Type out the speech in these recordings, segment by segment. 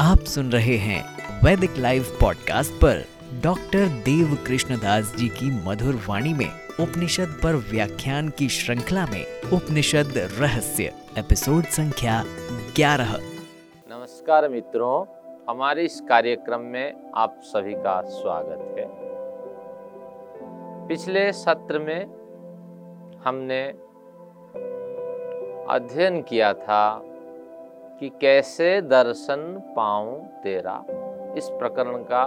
आप सुन रहे हैं वैदिक लाइव पॉडकास्ट पर डॉक्टर देव कृष्णदास जी की मधुर वाणी में उपनिषद पर व्याख्यान की श्रृंखला में उपनिषद रहस्य, एपिसोड संख्या 11 नमस्कार मित्रों हमारे इस कार्यक्रम में आप सभी का स्वागत है। पिछले सत्र में हमने अध्ययन किया था कि कैसे दर्शन पाऊँ तेरा। इस प्रकरण का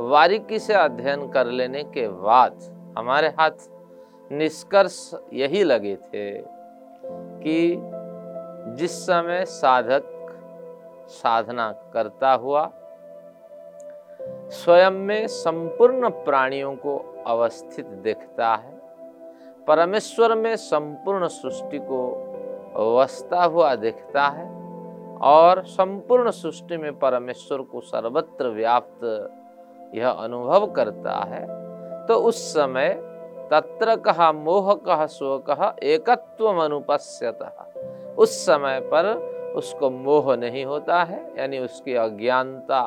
बारीकी से अध्ययन कर लेने के बाद हमारे हाथ निष्कर्ष यही लगे थे कि जिस समय साधक साधना करता हुआ स्वयं में संपूर्ण प्राणियों को अवस्थित देखता है। परमेश्वर में संपूर्ण सृष्टि को वसता हुआ देखता है और संपूर्ण सृष्टि में परमेश्वर को सर्वत्र व्याप्त यह अनुभव करता है। तो उस समय तत्र कहा मोह कह कह एकत्व अनुपस्यत उस समय पर उसको मोह नहीं होता है, यानी उसकी अज्ञानता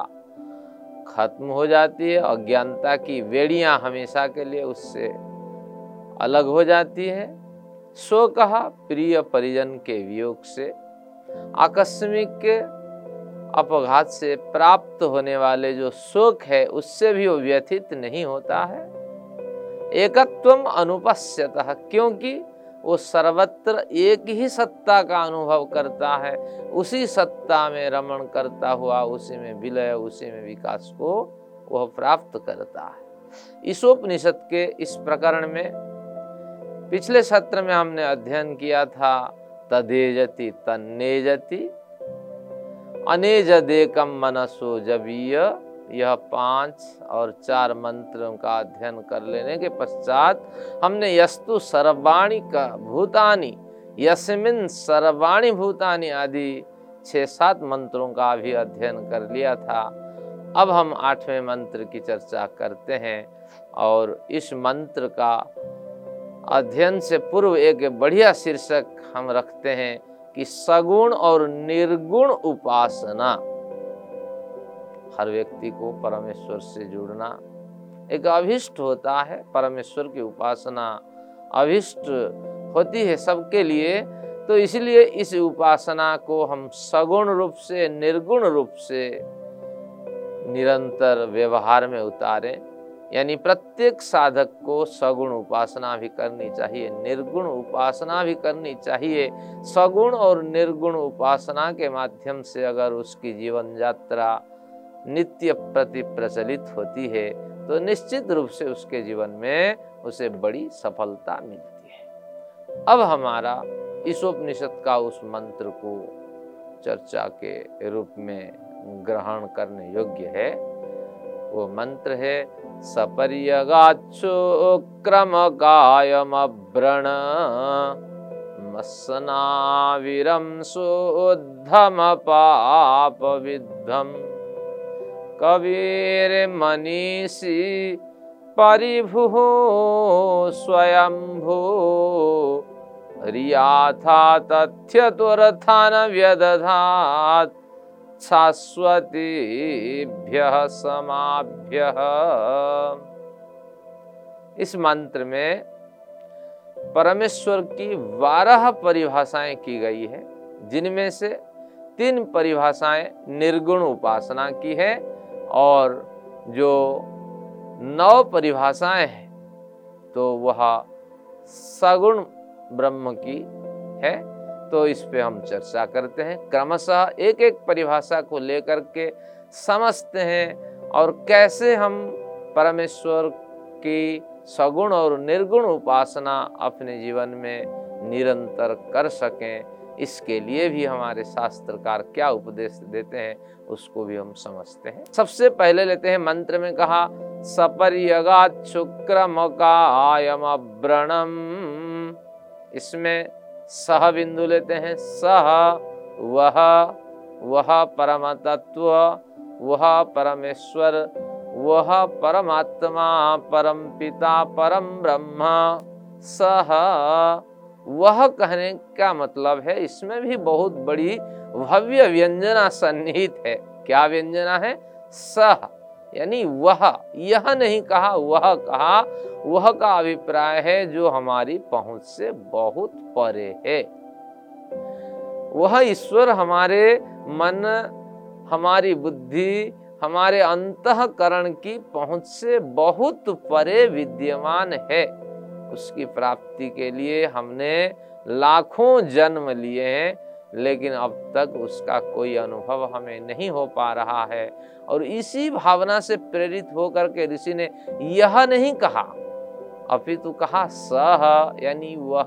खत्म हो जाती है, अज्ञानता की वेड़ियाँ हमेशा के लिए उससे अलग हो जाती है। सो कहा प्रिय परिजन के वियोग से, आकस्मिक अपघात से प्राप्त होने वाले जो सुख है, उससे भी वो व्यथित नहीं होता है। एकत्व अनुपस्यत, क्योंकि वो सर्वत्र एक ही सत्ता का अनुभव करता है। उसी सत्ता में रमण करता हुआ, उसी में विलय, उसी में विकास को वह प्राप्त करता है। इस उपनिषद के इस प्रकरण में पिछले सत्र में हमने अध्ययन किया था, तदेजति तन्नेजति अनेजदेकम मनसो जबीय। यह पाँच और चार मंत्रों का अध्ययन कर लेने के पश्चात हमने यस्तु सर्वाणी का भूतानी, यस्मिन सर्वाणी भूतानी आदि छह सात मंत्रों का भी अध्ययन कर लिया था। अब हम आठवें मंत्र की चर्चा करते हैं और इस मंत्र का अध्ययन से पूर्व एक बढ़िया शीर्षक हम रखते हैं कि सगुण और निर्गुण उपासना। हर व्यक्ति को परमेश्वर से जुड़ना एक अभिष्ट होता है। परमेश्वर की उपासना अभिष्ट होती है सबके लिए। तो इसलिए इस उपासना को हम सगुण रूप से, निर्गुण रूप से निरंतर व्यवहार में उतारें। यानी प्रत्येक साधक को सगुण उपासना भी करनी चाहिए, निर्गुण उपासना भी करनी चाहिए। सगुण और निर्गुण उपासना के माध्यम से अगर उसकी जीवन यात्रा नित्य प्रति प्रचलित होती है तो निश्चित रूप से उसके जीवन में उसे बड़ी सफलता मिलती है। अब हमारा इस उपनिषद का उस मंत्र को चर्चा के रूप में ग्रहण करने योग्य है। वो मंत्र है सपर्यगाच्छुक्रमकायमव्रण मस्सनाविरं शोद्धमपापविद्धं कविर्मनीषी परिभुः स्वयंभू। रियाथा तथ्यतुरथान व्यदधात्, शाश्वतीभ्य समाभ्य। इस मंत्र में परमेश्वर की बारह परिभाषाएँ की गई है, जिनमें से तीन परिभाषाएँ निर्गुण उपासना की है और जो नौ परिभाषाएँ हैं तो वह सगुण ब्रह्म की है। तो इस पे हम चर्चा करते हैं। क्रमशः एक एक परिभाषा को लेकर के समझते हैं और कैसे हम परमेश्वर की सगुण और निर्गुण उपासना अपने जीवन में निरंतर कर सकें इसके लिए भी हमारे शास्त्रकार क्या उपदेश देते हैं, उसको भी हम समझते हैं। सबसे पहले लेते हैं मंत्र में कहा सपर्यगा शुक्रम इसमें सह बिंदु लेते हैं, सह, वह वह परम तत्व वह परमेश्वर, वह परमात्मा, परम पिता, परम ब्रह्म, सह वह कहने का मतलब है, इसमें भी बहुत बड़ी भव्य व्यंजना सन्निहित है। क्या व्यंजना है? सह, यानी वह, यह नहीं कहा, वह कहा, वह का अभिप्राय है जो हमारी पहुँच से बहुत परे है। वह ईश्वर हमारे मन, हमारी बुद्धि, हमारे अंतकरण की पहुँच से बहुत परे विद्यमान है। उसकी प्राप्ति के लिए हमने लाखों जन्म लिए हैं, लेकिन अब तक उसका कोई अनुभव हमें नहीं हो पा रहा है। और इसी भावना से प्रेरित होकर के ऋषि ने यह नहीं कहा, अपितु कहा, सह, यानी वह,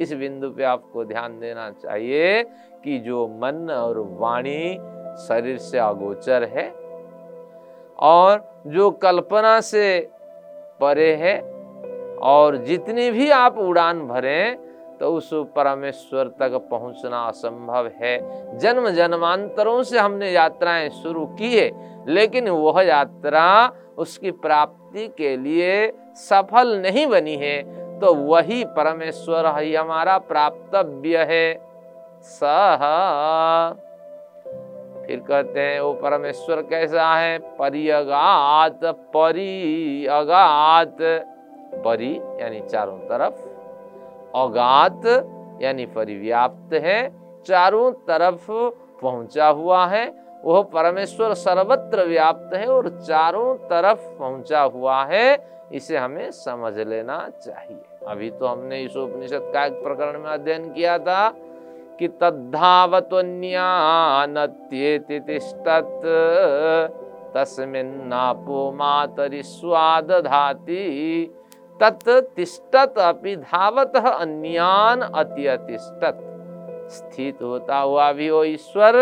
इस बिंदु पे आपको ध्यान देना चाहिए कि जो मन और वाणी शरीर से अगोचर है और जो कल्पना से परे है और जितनी भी आप उड़ान भरें तो उस परमेश्वर तक पहुँचना असंभव है। जन्म जन्मांतरों से हमने यात्राएँ शुरू की है, लेकिन वह यात्रा उसकी प्राप्ति के लिए सफल नहीं बनी है। तो वही परमेश्वर ही हमारा प्राप्तव्य है। सह। फिर कहते हैं वो परमेश्वर कैसा है? परियगात परियगात परि यानी चारों तरफ़। अगात यानी परिव्याप्त है, चारों तरफ़ पहुँचा हुआ है। वह परमेश्वर सर्वत्र व्याप्त है और चारों तरफ़ पहुँचा हुआ है। इसे हमें समझ लेना चाहिए। अभी तो हमने इस उपनिषद का एक प्रकरण में अध्ययन किया था कि तद्धावत्वन्यानत्येति तिष्ठत् तस्मिन्नापो मातरि स्वादधाति तत् तिष्ठत अपि धावत अन्यान अत्यतिष्ठत। स्थित होता हुआ भी वो ईश्वर,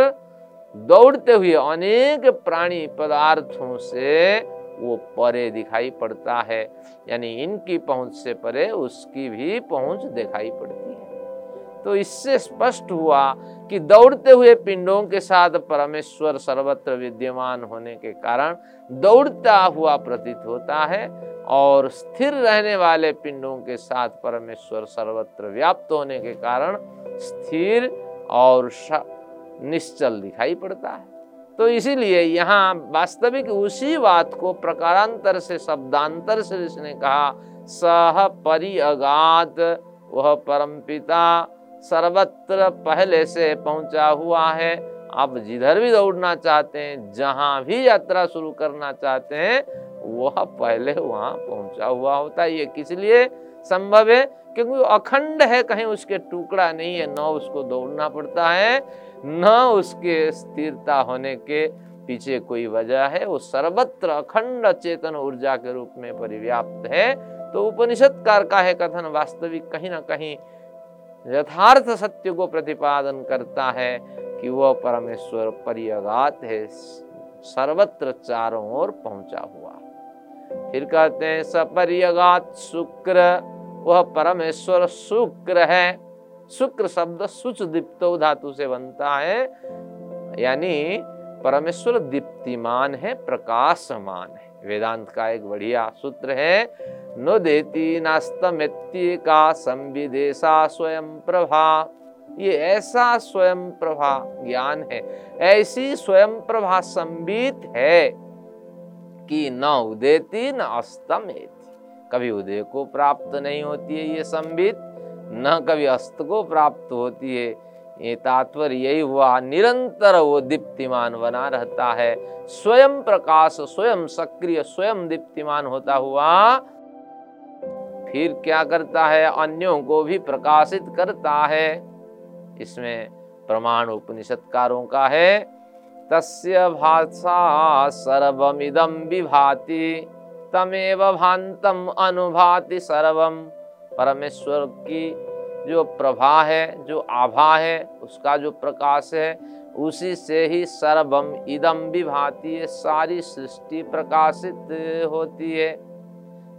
दौड़ते हुए अनेक प्राणी पदार्थों से वो परे दिखाई पड़ता है, यानी इनकी पहुँच से परे उसकी भी पहुँच दिखाई पड़ती है। तो इससे स्पष्ट हुआ कि दौड़ते हुए पिंडों के साथ परमेश्वर सर्वत्र विद्यमान होने के कारण दौड़ता हुआ प्रतीत होता है और स्थिर रहने वाले पिंडों के साथ परमेश्वर सर्वत्र व्याप्त होने के कारण स्थिर और निश्चल दिखाई पड़ता है। तो इसीलिए यहाँ वास्तविक उसी बात को प्रकारांतर से, शब्दांतर से जिसने कहा, सह परि अगात वह परमपिता सर्वत्र पहले से पहुँचा हुआ है। आप जिधर भी दौड़ना चाहते हैं, जहाँ भी यात्रा शुरू करना चाहते हैं वह पहले वहाँ पहुँचा हुआ होता है। ये किस लिए संभव है? क्योंकि अखंड है, कहीं उसके टुकड़ा नहीं है, न उसको दौड़ना पड़ता है, न उसके स्थिरता होने के पीछे कोई वजह है। वो सर्वत्र अखंड चेतन ऊर्जा के रूप में परिव्याप्त है। तो उपनिषदकार का है कथन, वास्तविक कहीं ना कहीं यथार्थ सत्य को प्रतिपादन करता है कि वह परमेश्वर परियगात है, सर्वत्र चारों ओर पहुँचा हुआ। फिर कहते हैं, सपरियगात शुक्र, वह परमेश्वर शुक्र है। शुक्र शब्द सुच दीप्तो धातु से बनता है, यानी परमेश्वर दीप्तिमान है, प्रकाशमान है। वेदांत का एक बढ़िया सूत्र है, नो देती नास्तमेत्य का संविदेशा स्वयं प्रभा। ये ऐसा स्वयं प्रभा ज्ञान है, ऐसी स्वयं प्रभा संबित है। कि न उदेती न अस्तमेति। कभी उदय को प्राप्त नहीं होती है ये संबित, न कभी अस्त को प्राप्त होती है। ये तात्पर्य यही हुआ, निरंतर वो दीप्तिमान बना रहता है। स्वयं प्रकाश, स्वयं सक्रिय, स्वयं दीप्तिमान होता हुआ फिर क्या करता है? अन्यों को भी प्रकाशित करता है। इसमें प्रमाण उपनिषदकारों का है तस्य भाषा सर्वमिदं विभाति, तमेव भांतम अनुभाति सर्वम परमेश्वर की जो प्रभा है, जो आभा है, उसका जो प्रकाश है, उसी से ही सर्वम इदम विभाति है सारी सृष्टि प्रकाशित होती है।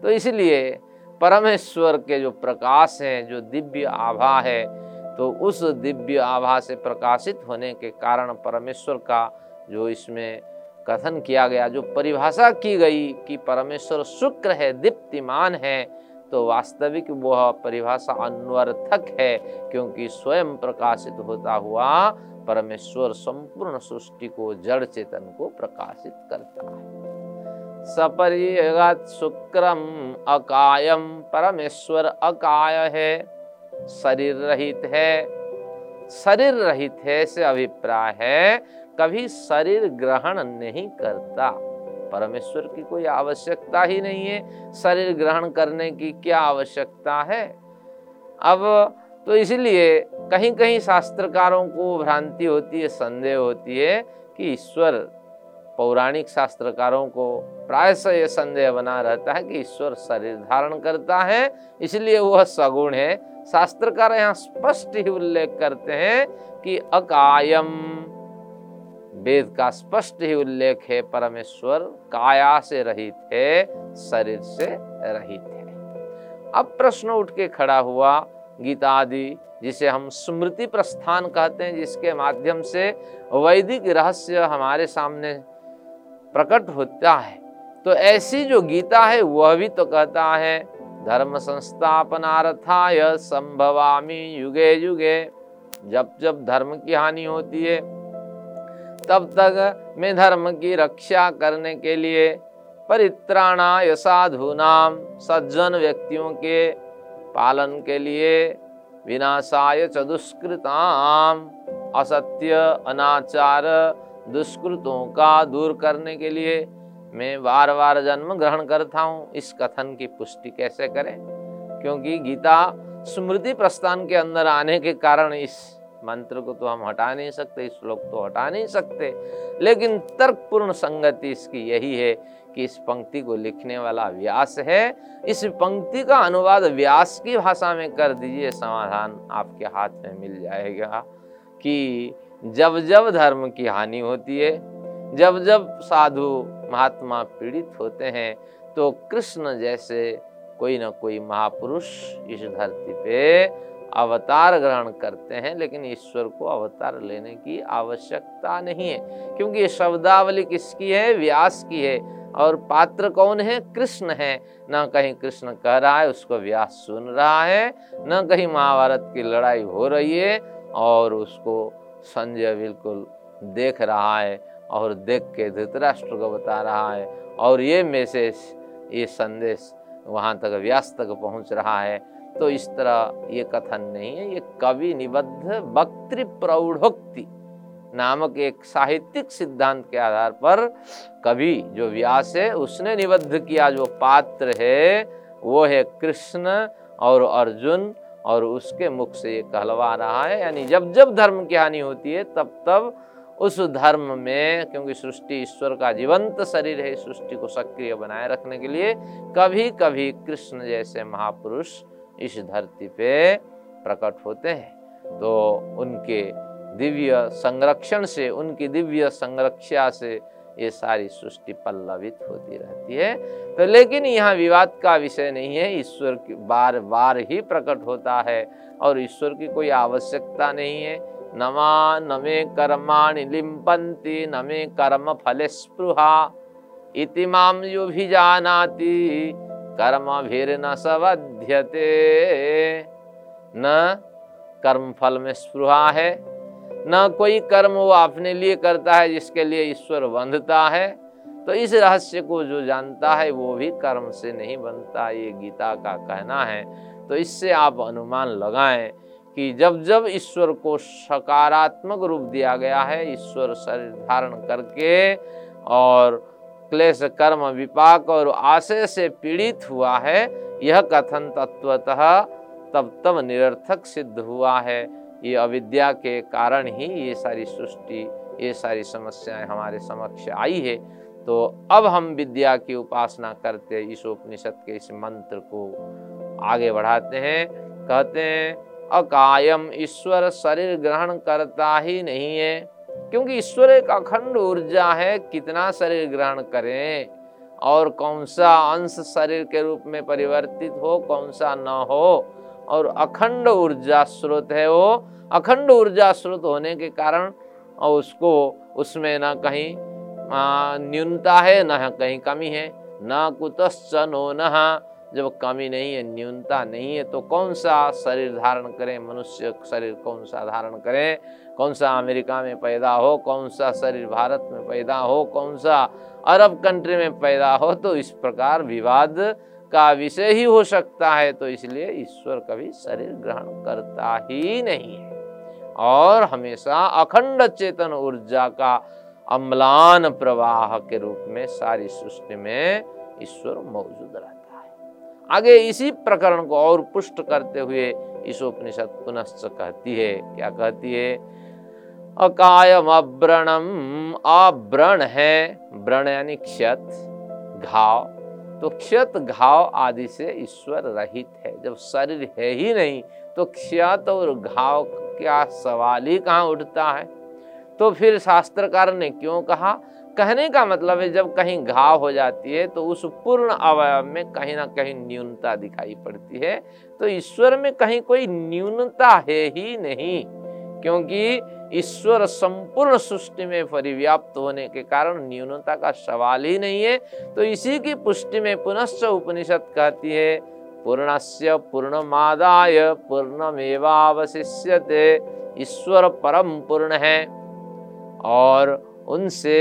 तो इसलिए परमेश्वर के जो प्रकाश है, जो दिव्य आभा है तो उस दिव्य आभा से प्रकाशित होने के कारण परमेश्वर का जो इसमें कथन किया गया, जो परिभाषा की गई कि परमेश्वर शुक्र है, दीप्तिमान है तो वास्तविक वह परिभाषा अनवर्थक है, क्योंकि स्वयं प्रकाशित होता हुआ परमेश्वर संपूर्ण सृष्टि को, जड़ चेतन को प्रकाशित करता है। सपरिगत शुक्रम अकायम, परमेश्वर अकाय है। शरीर रहित है, शरीर रहित है से अभिप्राय है, कभी शरीर ग्रहण नहीं करता। परमेश्वर की कोई आवश्यकता ही नहीं है, शरीर ग्रहण करने की क्या आवश्यकता है? अब तो इसलिए कहीं कहीं शास्त्रकारों को भ्रांति होती है, संदेह होती है कि ईश्वर, पौराणिक शास्त्रकारों को प्रायश ये संदेह बना रहता है कि ईश्वर शरीर धारण करता है, इसलिए वह सगुण है। शास्त्रकार यहाँ स्पष्ट ही उल्लेख करते हैं कि अकायम। वेद का स्पष्ट ही उल्लेख है, परमेश्वर काया से रहित है, शरीर से रहित है। अब प्रश्न उठ के खड़ा हुआ गीता आदि जिसे हम स्मृति प्रस्थान कहते हैं, जिसके माध्यम से वैदिक रहस्य हमारे सामने प्रकट होता है। तो ऐसी जो गीता है, वह भी तो कहता है, धर्म संस्थापनार्थाय संभवामी युगे युगे। जब जब धर्म की हानि होती है, तब तक मैं धर्म की रक्षा करने के लिए परित्राणाय साधु नाम सज्जन व्यक्तियों के पालन के लिए विनाशाय च दुष्कृताम असत्य अनाचार दुष्कृतों का दूर करने के लिए मैं बार बार जन्म ग्रहण करता हूँ। इस कथन की पुष्टि कैसे करें? क्योंकि गीता स्मृति प्रस्थान के अंदर आने के कारण इस मंत्र को तो हम हटा नहीं सकते, इस श्लोक तो हटा नहीं सकते। लेकिन तर्कपूर्ण संगति इसकी यही है कि इस पंक्ति को लिखने वाला व्यास है। इस पंक्ति का अनुवाद व्यास की भाषा में कर दीजिए, समाधान आपके हाथ में मिल जाएगा कि जब जब धर्म की हानि होती है जब जब साधु महात्मा पीड़ित होते हैं तो कृष्ण जैसे कोई ना कोई महापुरुष इस धरती पे अवतार ग्रहण करते हैं, लेकिन ईश्वर को अवतार लेने की आवश्यकता नहीं है। क्योंकि ये शब्दावली किसकी है? व्यास की है। और पात्र कौन है? कृष्ण है। ना कहीं कृष्ण कह रहा है, उसको व्यास सुन रहा है। न कहीं महाभारत की लड़ाई हो रही है और उसको संजय बिल्कुल देख रहा है। और देख के धृतराष्ट्र को बता रहा है। और ये मैसेज ये संदेश वहाँ तक व्यास तक पहुँच रहा है। तो इस तरह ये कथन नहीं है, ये कवि निबद्ध वक्तृ प्रौढ़ोक्ति नामक एक साहित्यिक सिद्धांत के आधार पर कवि जो व्यास है, उसने निबद्ध किया। जो पात्र है, वो है कृष्ण और अर्जुन और उसके मुख से ये कहलवा रहा है। यानी जब जब धर्म की हानि होती है, तब तब उस धर्म में, क्योंकि सृष्टि ईश्वर का जीवंत शरीर है, सृष्टि को सक्रिय बनाए रखने के लिए कभी कभी कृष्ण जैसे महापुरुष इस धरती पे प्रकट होते हैं। तो उनके दिव्य संरक्षण से, उनकी दिव्य संरक्षा से ये सारी सृष्टि पल्लवित होती रहती है। तो लेकिन यहाँ विवाद का विषय नहीं है, ईश्वर की बार बार ही प्रकट होता है और ईश्वर की कोई आवश्यकता नहीं है। नमा नमे कर्माणि लिम्पन्ति नमे कर्म फल स्पृहा इति माम यो भी जानाति कर्म भीर न सवध्यते। न, कर्म फल में स्पृहा है। न कोई कर्म वो अपने लिए करता है जिसके लिए ईश्वर बंधता है। तो इस रहस्य को जो जानता है वो भी कर्म से नहीं बनता, ये गीता का कहना है। तो इससे आप अनुमान लगाएँ कि जब जब ईश्वर को सकारात्मक रूप दिया गया है, ईश्वर शरीर धारण करके और क्लेश, कर्म, विपाक और आशय से पीड़ित हुआ है, यह कथन तत्वतः तब तब निरर्थक सिद्ध हुआ है। ये अविद्या के कारण ही ये सारी सृष्टि, ये सारी समस्याएँ हमारे समक्ष आई है। तो अब हम विद्या की उपासना करते इस उपनिषद के इस मंत्र को आगे बढ़ाते हैं, कहते हैं अकायम, ईश्वर शरीर ग्रहण करता ही नहीं है। क्योंकि ईश्वर एक अखंड ऊर्जा है, कितना शरीर ग्रहण करें? और कौन सा अंश शरीर के रूप में परिवर्तित हो, कौन सा न हो? और अखंड ऊर्जा स्रोत है वो। अखंड ऊर्जा स्रोत होने के कारण, और उसको, उसमें ना कहीं न्यूनता है, न कहीं कमी है। न कुतश्च नो न। जब कमी नहीं है, न्यूनता नहीं है तो कौन सा शरीर धारण करें? मनुष्य शरीर कौन सा धारण करें? कौन सा अमेरिका में पैदा हो, कौन सा शरीर भारत में पैदा हो, कौन सा अरब कंट्री में पैदा हो तो इस प्रकार विवाद का विषय ही हो सकता है। तो इसलिए ईश्वर कभी शरीर ग्रहण करता ही नहीं है। और हमेशा अखंड चेतन ऊर्जा का अम्लान प्रवाह के रूप में सारी सृष्टि में ईश्वर मौजूद रहता आगे इसी प्रकरण को और पुष्ट करते हुए इस उपनिषद पुनश्च कहती है। क्या कहती है? अकायम अव्रणम अव्रण है। व्रण यानी क्षत, घाव। तो क्षत, घाव आदि से ईश्वर रहित है। जब शरीर है ही नहीं तो क्षत और घाव क्या सवाल ही कहाँ उठता है? तो फिर शास्त्रकार ने क्यों कहा? कहने का मतलब है, जब कहीं घाव हो जाती है तो उस पूर्ण अवयव में कहीं ना कहीं न्यूनता दिखाई पड़ती है। तो ईश्वर में कहीं कोई न्यूनता है ही नहीं, क्योंकि ईश्वर संपूर्ण सृष्टि में परिव्याप्त होने के कारण न्यूनता का सवाल ही नहीं है। तो इसी की पुष्टि में पुनश्च उपनिषद कहती है, पूर्णस्य पूर्णमादाय पूर्णमेवावशिष्यते, ईश्वर परम पूर्ण है और उनसे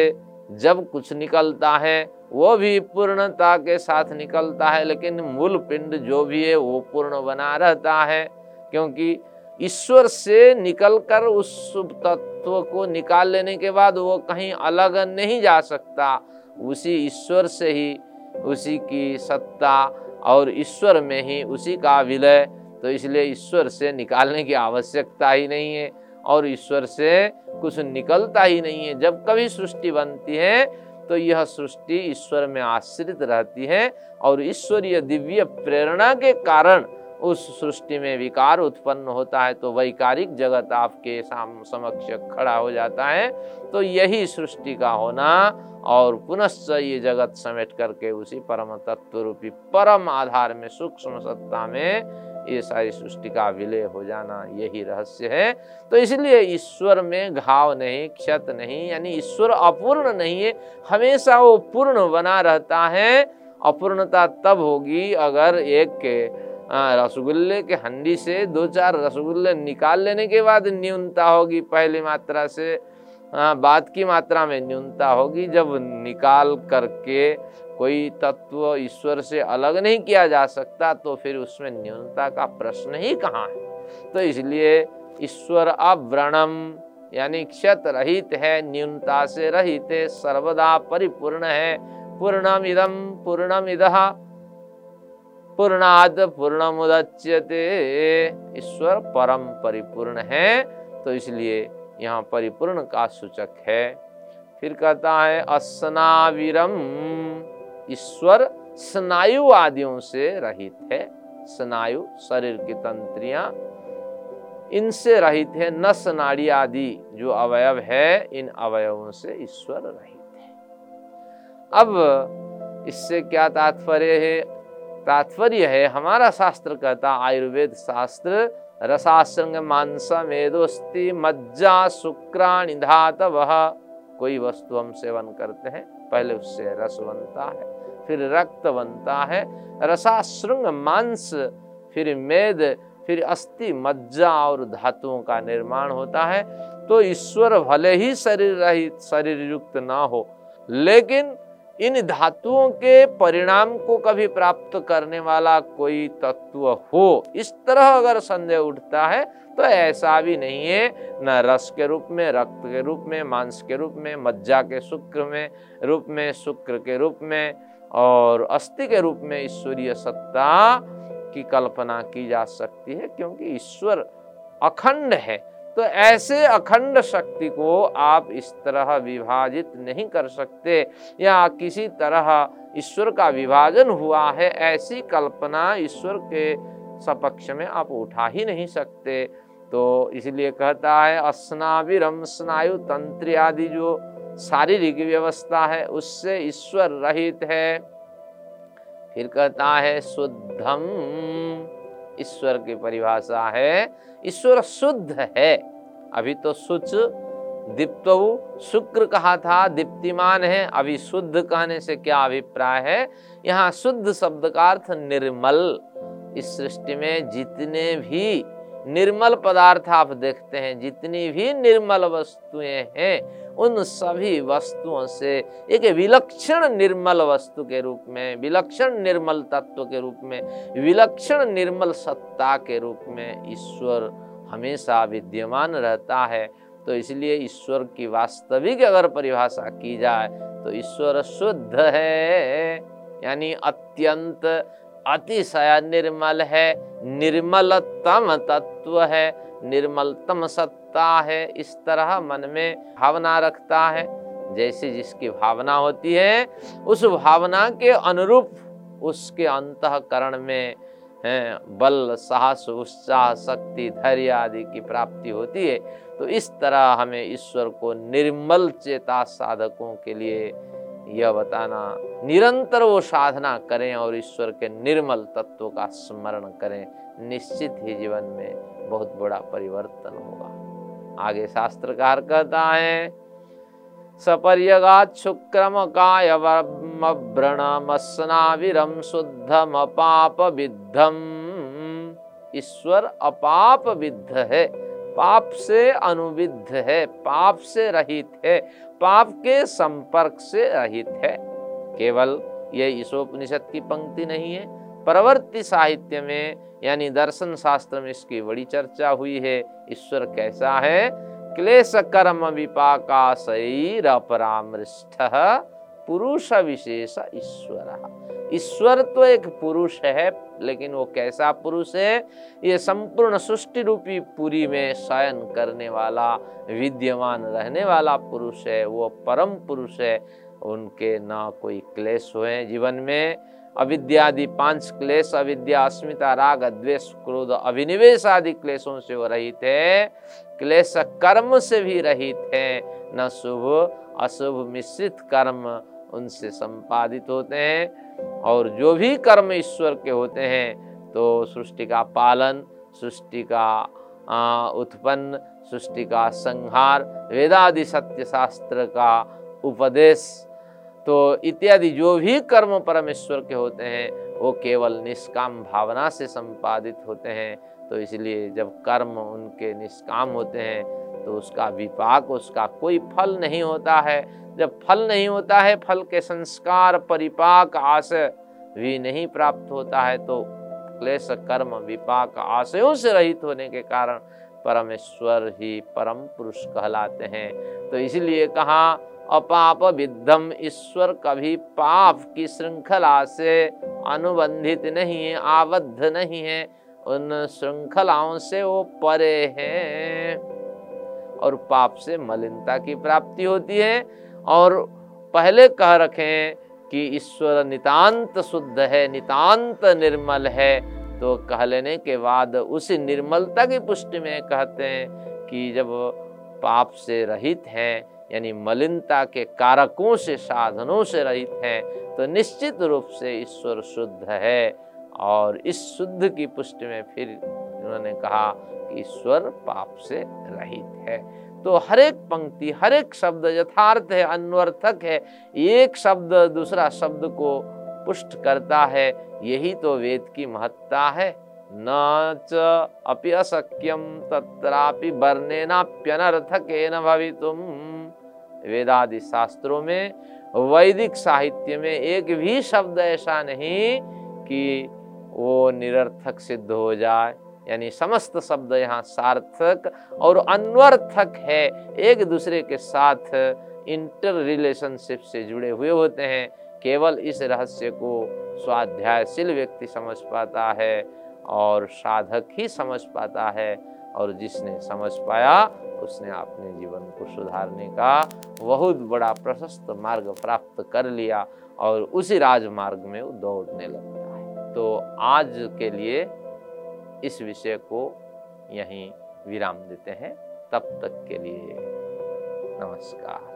जब कुछ निकलता है, वो भी पूर्णता के साथ निकलता है, लेकिन मूल पिंड जो भी है, वो पूर्ण बना रहता है, क्योंकि ईश्वर से निकलकर उस शुभ तत्व को निकाल लेने के बाद वो कहीं अलग नहीं जा सकता। उसी ईश्वर से ही, उसी की सत्ता और ईश्वर में ही उसी का विलय तो इसलिए ईश्वर से निकालने की आवश्यकता ही नहीं है। और ईश्वर से कुछ निकलता ही नहीं है। जब कभी सृष्टि बनती है तो यह सृष्टि ईश्वर में आश्रित रहती है और ईश्वरीय दिव्य प्रेरणा के कारण उस सृष्टि में विकार उत्पन्न होता है तो वैकारिक जगत आपके साम, समक्ष खड़ा हो जाता है। तो यही सृष्टि का होना और पुनश्च ये जगत समेट करके उसी परम तत्व रूपी परम आधार में, सूक्ष्म सत्ता में ये सारी सृष्टि का विलय हो जाना यही रहस्य है। तो इसलिए ईश्वर में घाव नहीं, क्षत नहीं, यानी ईश्वर अपूर्ण नहीं है, हमेशा वो पूर्ण बना रहता है। अपूर्णता तब होगी अगर एक रसगुल्ले के हंडी से दो चार रसगुल्ले निकाल लेने के बाद न्यूनता होगी पहली मात्रा से बाद की मात्रा में न्यूनता होगी। जब निकाल करके कोई तत्व ईश्वर से अलग नहीं किया जा सकता तो फिर उसमें न्यूनता का प्रश्न ही कहाँ है? तो इसलिए ईश्वर अव्रणम, यानी क्षत रहित है, न्यूनता से रहित है, सर्वदा परिपूर्ण है। पूर्णम इदम पूर्णम इद पूर्णाद पूर्णमुदच्यते। ईश्वर परम परिपूर्ण है तो इसलिए यहाँ परिपूर्ण का सूचक है। फिर कहता है अस्नाविरम ईश्वर स्नायु आदियों से रहित है। स्नायु, शरीर की तंत्रियाँ, इनसे रहित है। नस नाड़ी आदि जो अवयव है, इन अवयवों से ईश्वर रहित है। अब इससे क्या तात्पर्य है? तात्पर्य है, हमारा शास्त्र कहता आयुर्वेद शास्त्र, रसासंग मांस मेदोस्ति मज्जा, शुक्राणि वह कोई वस्तु हम सेवन करते हैं, पहले उससे रस बनता है, फिर रक्त बनता है, रसाश्रृंग, मांस, फिर मेद, फिर अस्थि, मज्जा और धातुओं का निर्माण होता है। तो ईश्वर भले ही शरीर रहित शरीर युक्त ना हो, लेकिन इन धातुओं के परिणाम को कभी प्राप्त करने वाला कोई तत्व हो, इस तरह अगर संदेह उठता है तो ऐसा भी नहीं है। न रस के रूप में, रक्त के रूप में, मांस के रूप में, मज्जा के शुक्र में, रूप में, शुक्र के रूप में, और अस्थि के रूप में ईश्वरीय सत्ता की कल्पना की जा सकती है, क्योंकि ईश्वर अखंड है। तो ऐसे अखंड शक्ति को आप इस तरह विभाजित नहीं कर सकते। या किसी तरह ईश्वर का विभाजन हुआ है, ऐसी कल्पना ईश्वर के सपक्ष में आप उठा ही नहीं सकते। तो इसलिए कहता है, अस्नाविरम स्नायु तंत्र आदि जो शारीरिक व्यवस्था है, उससे ईश्वर रहित है। फिर कहता है, शुद्धम ईश्वर की परिभाषा है, ईश्वर शुद्ध है। अभी तो सुच दीप्त शुक्र कहा था, दीप्तिमान है, अभी शुद्ध कहने से क्या अभिप्राय है? यहाँ शुद्ध शब्द का अर्थ निर्मल। इस सृष्टि में जितने भी निर्मल पदार्थ आप देखते हैं, जितनी भी निर्मल वस्तुएँ हैं, उन सभी वस्तुओं से एक विलक्षण निर्मल वस्तु के रूप में, विलक्षण निर्मल तत्व के रूप में, विलक्षण निर्मल सत्ता के रूप में ईश्वर हमेशा विद्यमान रहता है। तो इसलिए ईश्वर की वास्तविक अगर परिभाषा की जाए तो ईश्वर शुद्ध है, यानी अत्यंत अतिशय निर्मल है, निर्मलतम तत्व है, निर्मलतम सत्ता है, इस तरह मन में भावना रखता है। जैसे जिसकी भावना होती है, उस भावना के अनुरूप उसके अंतकरण में बल, साहस, उत्साह, शक्ति, धैर्य आदि की प्राप्ति होती है। तो इस तरह हमें ईश्वर को निर्मल चेता साधकों के लिए यह बताना निरंतर वो साधना करें और ईश्वर के निर्मल तत्व का स्मरण करें, निश्चित ही जीवन में बहुत बड़ा परिवर्तन होगा। आगे शास्त्रकार कहता है सपर्यगात शुक्रम काय व्रणमस्नाविरम शुद्धम अपाप विद्धम ईश्वर अपाप विद्ध है, पाप से अनुविद्ध है, पाप से रहित है, पाप के संपर्क से रहित है। केवल ये ईशोपनिषद की पंक्ति नहीं है प्रवर्ति साहित्य में, यानी दर्शन शास्त्र में इसकी बड़ी चर्चा हुई है, ईश्वर कैसा है? क्लेश कर्म विपाका शरीर अपरामृष्ठ पुरुष विशेष ईश्वर। ईश्वर तो एक पुरुष है, लेकिन वो कैसा पुरुष है? ये संपूर्ण सृष्टि रूपी पुरी में शयन करने वाला, विद्यमान रहने वाला पुरुष है, वो परम पुरुष है। उनके ना कोई क्लेश हुए जीवन में अविद्यादि पाँच क्लेश, अविद्या, अस्मिता, राग द्वेष क्रोध अभिनिवेश आदि क्लेशों से वो रहित है। क्लेश कर्म से भी रहित है। न शुभ, अशुभ, मिश्रित कर्म उनसे संपादित होते हैं। और जो भी कर्म ईश्वर के होते हैं तो सृष्टि का पालन, सृष्टि का उत्पन्न, सृष्टि का संहार, वेदादि सत्य शास्त्र का उपदेश तो इत्यादि जो भी कर्म परमेश्वर के होते हैं, वो केवल निष्काम भावना से संपादित होते हैं। तो इसलिए जब कर्म उनके निष्काम होते हैं तो उसका विपाक, उसका कोई फल नहीं होता है। जब फल नहीं होता है, फल के संस्कार, परिपाक आशय भी नहीं प्राप्त होता है तो क्लेश, कर्म, विपाक, आशयों से रहित होने के कारण परमेश्वर ही परम पुरुष कहलाते हैं। तो इसलिए कहा अपाप विद्धम ईश्वर कभी पाप की श्रृंखला से अनुबंधित नहीं है, आबद्ध नहीं है। उन श्रृंखलाओं से वो परे हैं और पाप से मलिनता की प्राप्ति होती है। और पहले कह रखें कि ईश्वर नितांत शुद्ध है, नितांत निर्मल है। तो कह लेने के बाद उसी निर्मलता की पुष्टि में कहते हैं कि जब पाप से रहित हैं यानी मलिनता के कारकों से, साधनों से रहित हैं तो निश्चित रूप से ईश्वर शुद्ध है। और इस शुद्ध की पुष्टि में फिर उन्होंने कहा कि ईश्वर पाप से रहित है। तो हर एक पंक्ति हर एक शब्द यथार्थ है, अन्वर्थक है, एक शब्द दूसरा शब्द को पुष्ट करता है, यही तो वेद की महत्ता है। न च अपि अशक्यम तत्रापि वर्णेनाप्यनर्थकेन भवितुम। वेदादि शास्त्रों में, वैदिक साहित्य में एक भी शब्द ऐसा नहीं कि वो निरर्थक सिद्ध हो जाए। यानी समस्त शब्द यहाँ सार्थक और अन्वर्थक है। एक दूसरे के साथ इंटर रिलेशनशिप से जुड़े हुए होते हैं। केवल इस रहस्य को स्वाध्यायशील व्यक्ति समझ पाता है और साधक ही समझ पाता है। और जिसने समझ पाया, उसने अपने जीवन को सुधारने का बहुत बड़ा प्रशस्त मार्ग प्राप्त कर लिया और उसी राजमार्ग में वो दौड़ने लगता है। तो आज के लिए इस विषय को यहीं विराम देते हैं। तब तक के लिए नमस्कार।